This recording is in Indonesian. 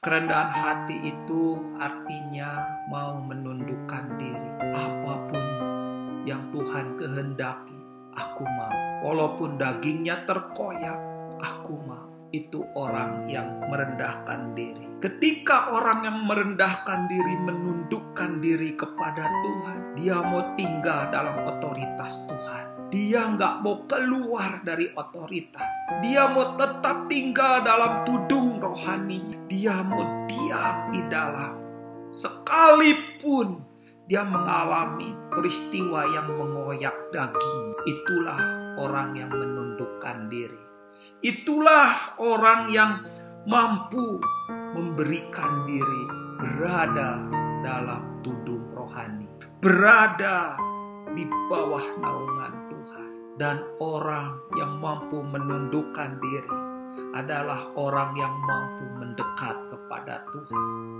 Kerendahan hati itu artinya mau menundukkan diri. Apa pun yang Tuhan kehendaki, aku mau. Walaupun dagingnya terkoyak, aku mau. Itu orang yang merendahkan diri. Ketika orang yang merendahkan diri menundukkan diri kepada Tuhan, dia mau tinggal dalam otoritas Tuhan. Dia nggak mau keluar dari otoritas. Dia mau tetap tinggal dalam tudung rohani. Dia mau diam di dalam. Sekalipun dia mengalami peristiwa yang mengoyak daging. Itulah orang yang menundukkan diri. Itulah orang yang mampu memberikan diri berada dalam tudung rohani. Berada di bawah naungan Tuhan. Dan orang yang mampu menundukkan diri adalah orang yang mampu mendekat kepada Tuhan.